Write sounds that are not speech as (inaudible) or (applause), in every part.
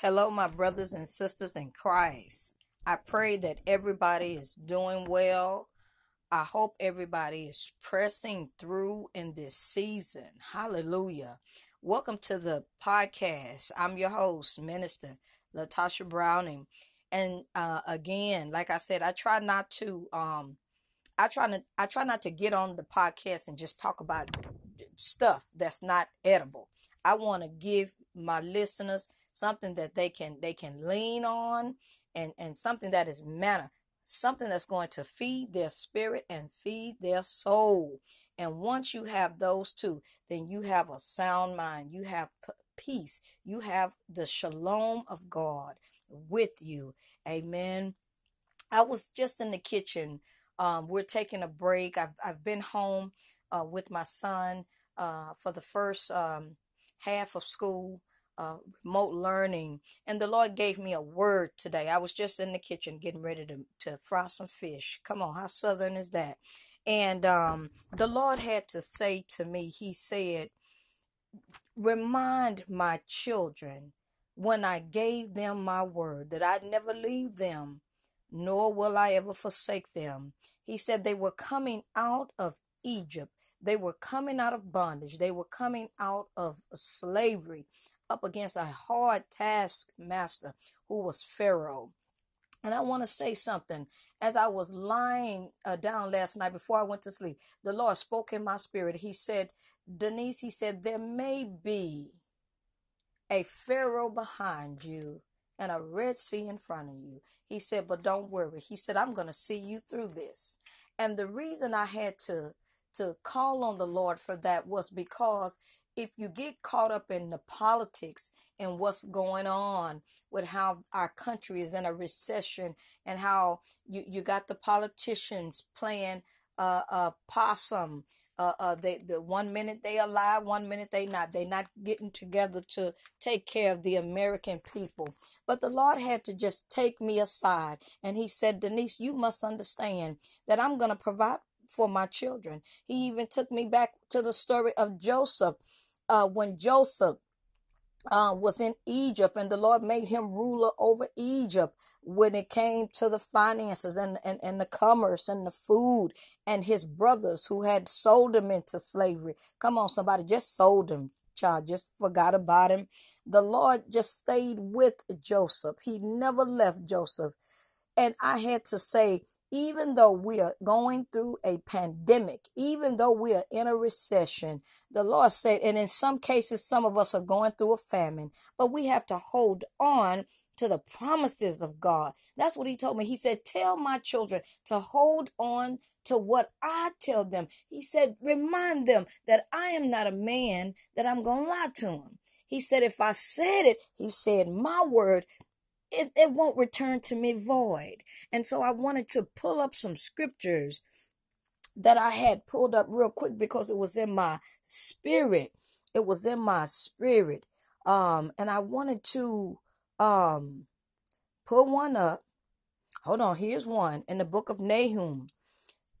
Hello, my brothers and sisters in Christ. I pray that everybody is doing well. I hope everybody is pressing through in this season. Hallelujah. Welcome to the podcast. I'm your host, Minister Latysha Browning. And uh, again, like I said, I try not to um I try to I try not to get on the podcast and just talk about stuff that's not edible. I want to give my listeners something that they can they can lean on and and something that is manna something that's going to feed their spirit and feed their soul. And once you have those two then you have a sound mind you have p- peace you have the shalom of god with you. Amen. I was just in the kitchen um, we're taking a break. I've, I've been home uh, with my son uh, for the first um, half of school uh, remote learning. And the Lord gave me a word today. I was just in the kitchen getting ready to, to fry some fish. Come on, how southern is that? And um, the Lord had to say to me, He said, Remind my children when I gave them my word that I'd never leave them, nor will I ever forsake them. He said they were coming out of Egypt. They were coming out of bondage. They were coming out of slavery up against a hard taskmaster who was Pharaoh. And I want to say something. As I was lying uh, down last night before I went to sleep, the Lord spoke in my spirit. He said, Denise, he said, there may be a Pharaoh behind you and a Red Sea in front of you. He said, but don't worry. He said, I'm going to see you through this. And the reason I had to to call on the Lord for that was because if you get caught up in the politics and what's going on with how our country is in a recession and how you, you got the politicians playing uh, uh, possum. Uh, uh, they the one minute they alive, one minute they not. They not getting together to take care of the American people. But the Lord had to just take me aside, and He said, Denise, you must understand that I'm going to provide for my children. He even took me back to the story of Joseph uh, when Joseph uh, was in Egypt and the Lord made him ruler over Egypt when it came to the finances and, and, and the commerce and the food and his brothers who had sold him into slavery. Come on, somebody just sold him, child, just forgot about him. The Lord just stayed with Joseph. He never left Joseph. And I had to say, even though we are going through a pandemic, even though we are in a recession, the Lord said, and in some cases, some of us are going through a famine, but we have to hold on to the promises of God. That's what He told me. He said, Tell my children to hold on to what I tell them. He said, Remind them that I am not a man that I'm going to lie to them. He said, If I said it, He said, My word it, it won't return to me void. And so I wanted to pull up some scriptures that I had pulled up real quick because it was in my spirit. It was in my spirit. Um, and I wanted to um pull one up. Hold on, here's one in the book of Nahum.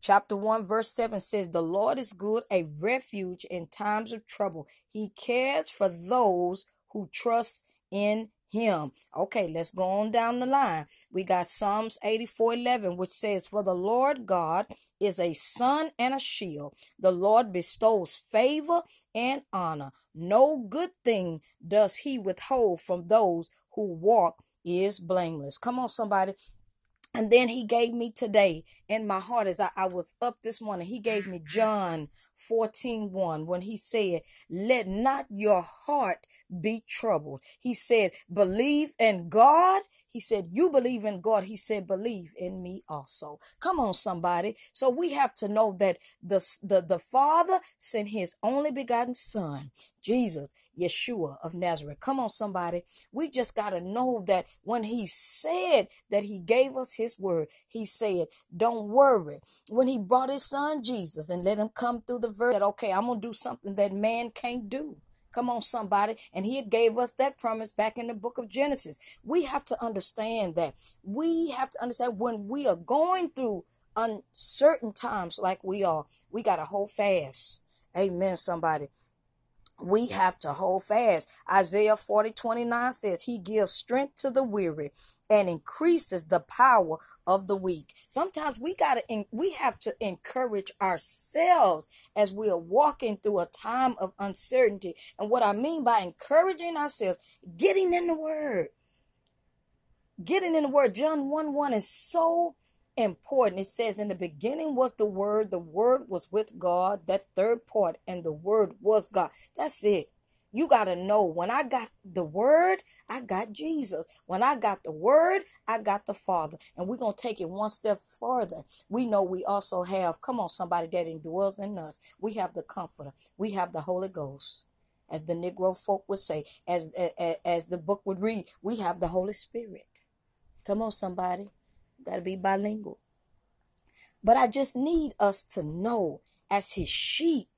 Chapter 1, verse 7 says, The Lord is good, a refuge in times of trouble. He cares for those who trust in him. Okay, let's go on down the line. We got Psalms 84 11, which says, For the Lord God is a sun and a shield. The Lord bestows favor and honor. No good thing does he withhold from those who walk is blameless. Come on, somebody. And then he gave me today in my heart as I, I, was up this morning, he gave me John 14 1 when he said, Let not your heart be troubled. He said, Believe in God. He said, You believe in God. He said, Believe in me also. Come on, somebody. So we have to know that the, the, the Father sent his only begotten Son, Jesus, Yeshua of Nazareth. Come on, somebody. We just got to know that when he said that he gave us his word, he said, Don't worry. When he brought his son Jesus and let him come through the verse that, okay, I'm going to do something that man can't do. Come on, somebody. And he gave us that promise back in the book of Genesis. We have to understand that. We have to understand when we are going through uncertain times like we are, we got to hold fast. Amen, somebody. We have to hold fast. Isaiah 40 29 says, He gives strength to the weary and increases the power of the weak. Sometimes we got to we have to encourage ourselves as we are walking through a time of uncertainty. And what I mean by encouraging ourselves, getting in the word. Getting in the word. John 1 1 is so important. It says, In the beginning was the Word, the Word was with God, that third part, and the Word was God. That's it. You got to know when I got the Word, I got Jesus. When I got the Word, I got the Father. And we're going to take it one step further. We know we also have, come on, somebody that indwells in us. We have the Comforter, we have the Holy Ghost. As the Negro folk would say, as, as, as the book would read, we have the Holy Spirit. Come on, somebody. Got to be bilingual. But I just need us to know as his sheep.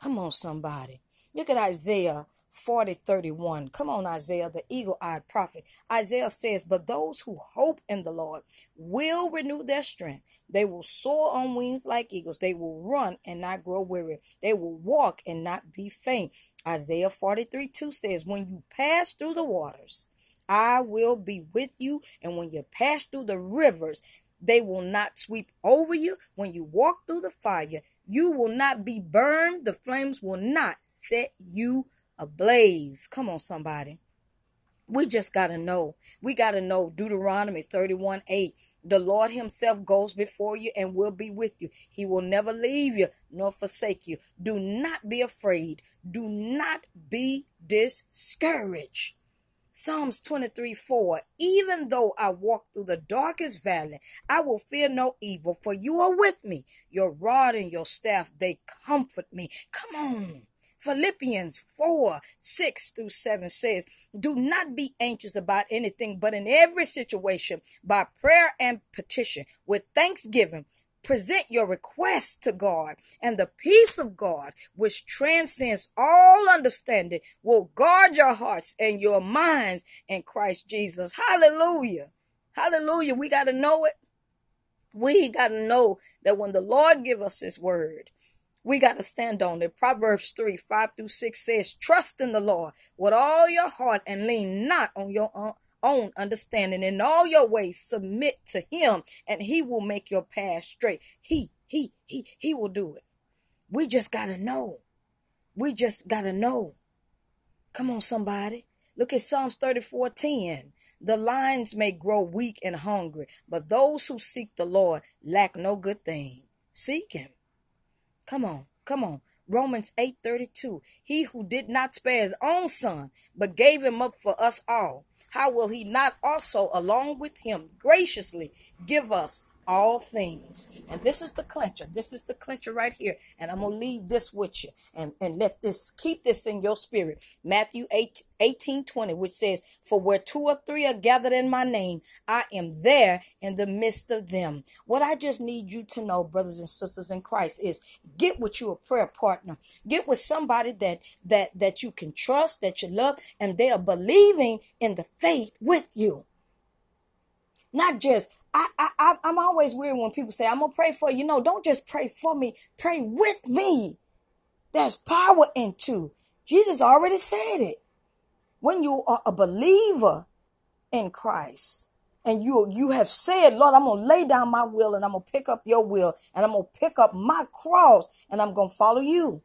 Come on, somebody. Look at Isaiah 40 31. Come on, Isaiah, the eagle eyed prophet. Isaiah says, But those who hope in the Lord will renew their strength. They will soar on wings like eagles. They will run and not grow weary. They will walk and not be faint. Isaiah 43 2 says, When you pass through the waters, I will be with you. And when you pass through the rivers, they will not sweep over you. When you walk through the fire, you will not be burned. The flames will not set you ablaze. Come on, somebody. We just got to know. We got to know Deuteronomy 31 8. The Lord Himself goes before you and will be with you. He will never leave you nor forsake you. Do not be afraid. Do not be discouraged. Psalms 23 4 Even though I walk through the darkest valley, I will fear no evil, for you are with me. Your rod and your staff, they comfort me. Come on. Philippians 4 6 through 7 says, Do not be anxious about anything, but in every situation, by prayer and petition, with thanksgiving, Present your requests to God, and the peace of God, which transcends all understanding, will guard your hearts and your minds in Christ Jesus. Hallelujah. Hallelujah. We got to know it. We got to know that when the Lord give us his word, we got to stand on it. Proverbs 3 5 through 6 says, Trust in the Lord with all your heart and lean not on your own own understanding. In all your ways, submit to him and he will make your path straight. He, he, he, he will do it. We just got to know. We just got to know. Come on, somebody. Look at Psalms 34 10. The lions may grow weak and hungry, but those who seek the Lord lack no good thing. Seek him. Come on, come on. Romans 8:32 He who did not spare his own son but gave him up for us all how will he not also, along with him, graciously give us all things. And this is the clincher. This is the clincher right here. And I'm going to leave this with you and, and let this, keep this in your spirit. Matthew 8, 18, 20, which says, For where two or three are gathered in my name, I am there in the midst of them. What I just need you to know, brothers and sisters in Christ, is get with you a prayer partner. Get with somebody that, that, that you can trust, that you love, and they are believing in the faith with you. Not just, I, I, I'm always weird when people say, I'm going to pray for you. No, don't just pray for me. Pray with me. There's power in two. Jesus already said it. When you are a believer in Christ and you, you have said, Lord, I'm going to lay down my will and I'm going to pick up your will and I'm going to pick up my cross and I'm going to follow you.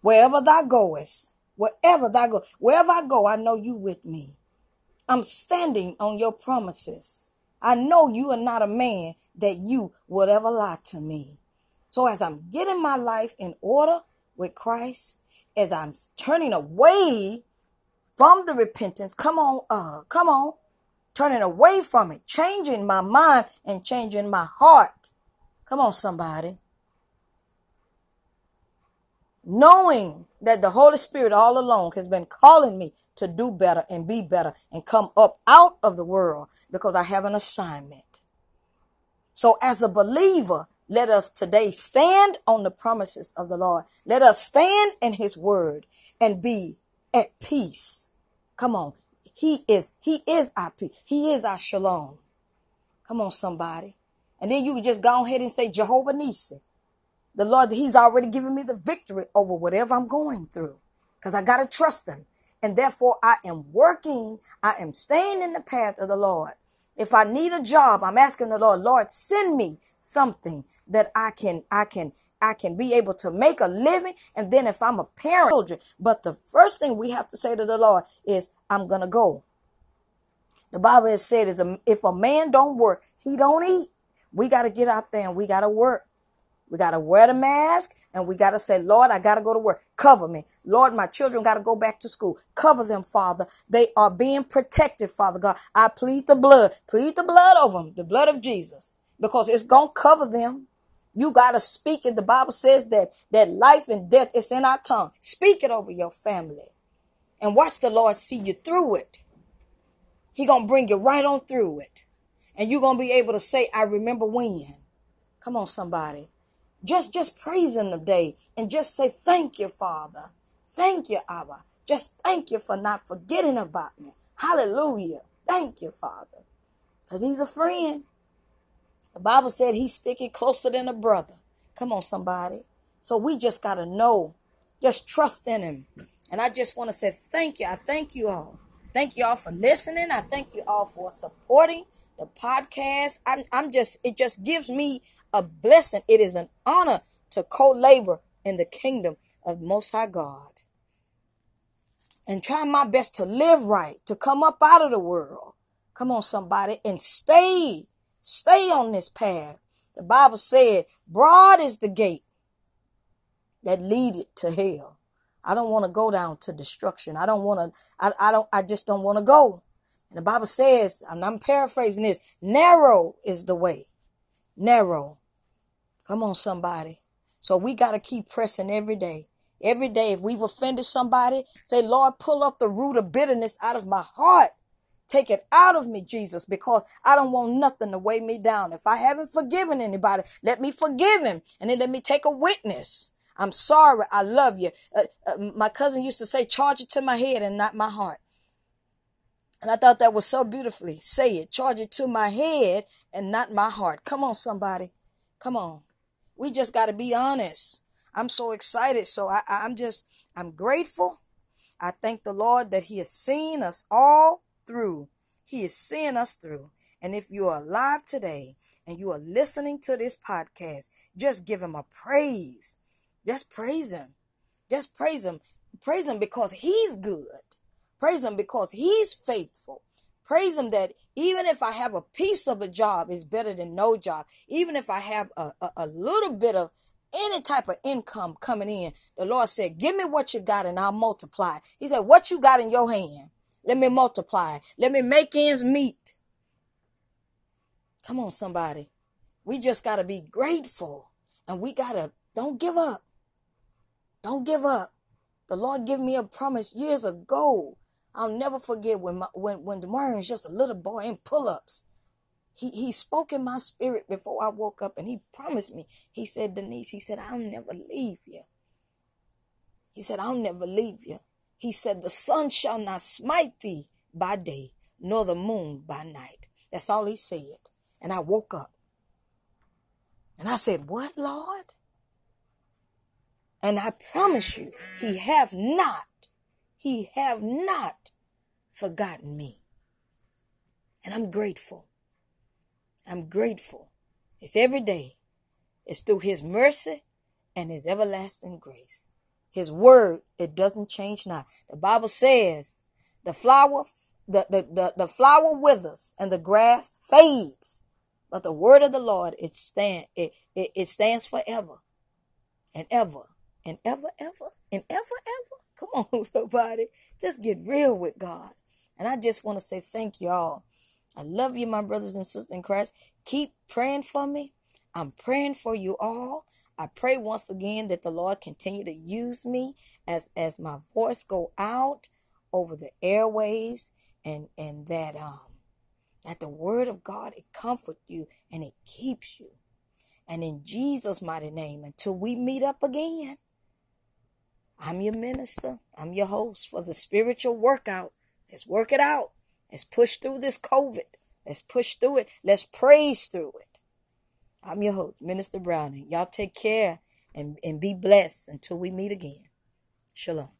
Wherever thou goest, wherever thou go, wherever I go, I know you with me. I'm standing on your promises. I know you are not a man that you would ever lie to me. So as I'm getting my life in order with Christ, as I'm turning away from the repentance, come on, uh, come on, turning away from it, changing my mind and changing my heart. Come on, somebody. Knowing that the Holy Spirit all along has been calling me to do better and be better and come up out of the world because I have an assignment. So as a believer, let us today stand on the promises of the Lord. Let us stand in his word and be at peace. Come on. He is, he is our peace. He is our shalom. Come on, somebody. And then you can just go ahead and say Jehovah Nissi. The Lord, he's already given me the victory over whatever I'm going through. because I got to trust him. And therefore, I am working, I am staying in the path of the Lord. If I need a job, I'm asking the Lord, Lord, send me something that I can, I can, I can be able to make a living. And then if I'm a parent, children, but the first thing we have to say to the Lord is, I'm going to go. The Bible has said is if a man don't work, he don't eat. We got to get out there and we got to work. We got to wear the mask and we got to say, Lord, I got to go to work. Cover me. Lord, my children got to go back to school. Cover them, Father. They are being protected, Father God. I plead the blood. Plead the blood over them, the blood of Jesus, because it's going to cover them. You got to speak it. The Bible says that, that life and death is in our tongue. Speak it over your family and watch the Lord see you through it. He going to bring you right on through it. And you're going to be able to say, I remember when. Come on, somebody. Just, just praise him today and just say, thank you, Father. Thank you, Abba. Just thank you for not forgetting about me. Hallelujah. Thank you, Father. Because he's a friend. The Bible said he's sticking closer than a brother. Come on, somebody. So we just got to know, just trust in him. And I just want to say thank you. I thank you all. Thank you all for listening. I thank you all for supporting the podcast. I'm, I'm just, it just gives me a blessing. It is an honor to co labor in the kingdom of Most High God. And try my best to live right, to come up out of the world. Come on, somebody, and stay, stay on this path. The Bible said, broad is the gate that leadeth to hell. I don't want to go down to destruction. I don't want to, I, I don't, I just don't want to go. And the Bible says, and I'm paraphrasing this, narrow is the way. Narrow Come on, somebody. So we got to keep pressing every day. Every day, if we've offended somebody, say, Lord, pull up the root of bitterness out of my heart. Take it out of me, Jesus, because I don't want nothing to weigh me down. If I haven't forgiven anybody, let me forgive him. And then let me take a witness. I'm sorry. I love you. Uh, uh, my cousin used to say, charge it to my head and not my heart. And I thought that was so beautifully. Say it. Charge it to my head and not my heart. Come on, somebody. Come on. We just got to be honest. I'm so excited. So I, I'm just, I'm grateful. I thank the Lord that He has seen us all through. He is seeing us through. And if you are alive today and you are listening to this podcast, just give Him a praise. Just praise Him. Just praise Him. Praise Him because He's good. Praise Him because He's faithful. Praise Him that even if I have a piece of a job, it's better than no job. Even if I have a, a, a little bit of any type of income coming in, the Lord said, Give me what you got and I'll multiply. He said, What you got in your hand, let me multiply. Let me make ends meet. Come on, somebody. We just got to be grateful and we got to, don't give up. Don't give up. The Lord gave me a promise years ago I'll never forget when my, when when Demarion was just a little boy in pull-ups. He he spoke in my spirit before I woke up, and he promised me. He said, Denise, he said, I'll never leave you. He said, I'll never leave you. He said, The sun shall not smite thee by day, nor the moon by night. That's all he said. And I woke up. And I said, What, Lord? And I promise you, he have not, he have not forgotten me. And I'm grateful. I'm grateful. It's every day. It's through his mercy and his everlasting grace. His word, it doesn't change now. The Bible says the flower, the, the, the, the flower withers and the grass fades. But the word of the Lord, it stand, it, it, it stands forever and ever and ever, ever and ever, ever. Come on, (laughs) somebody. Just get real with God. And I just want to say thank you all. I love you, my brothers and sisters in Christ. Keep praying for me. I'm praying for you all. I pray once again that the Lord continue to use me as as my voice go out over the airways and and that um that the word of God it comfort you and it keeps you. And in Jesus mighty name until we meet up again. I'm your minister. I'm your host for the spiritual workout Let's work it out. Let's push through this COVID. Let's push through it. Let's praise through it. I'm your host, Minister Browning. Y'all take care and, and be blessed until we meet again. Shalom.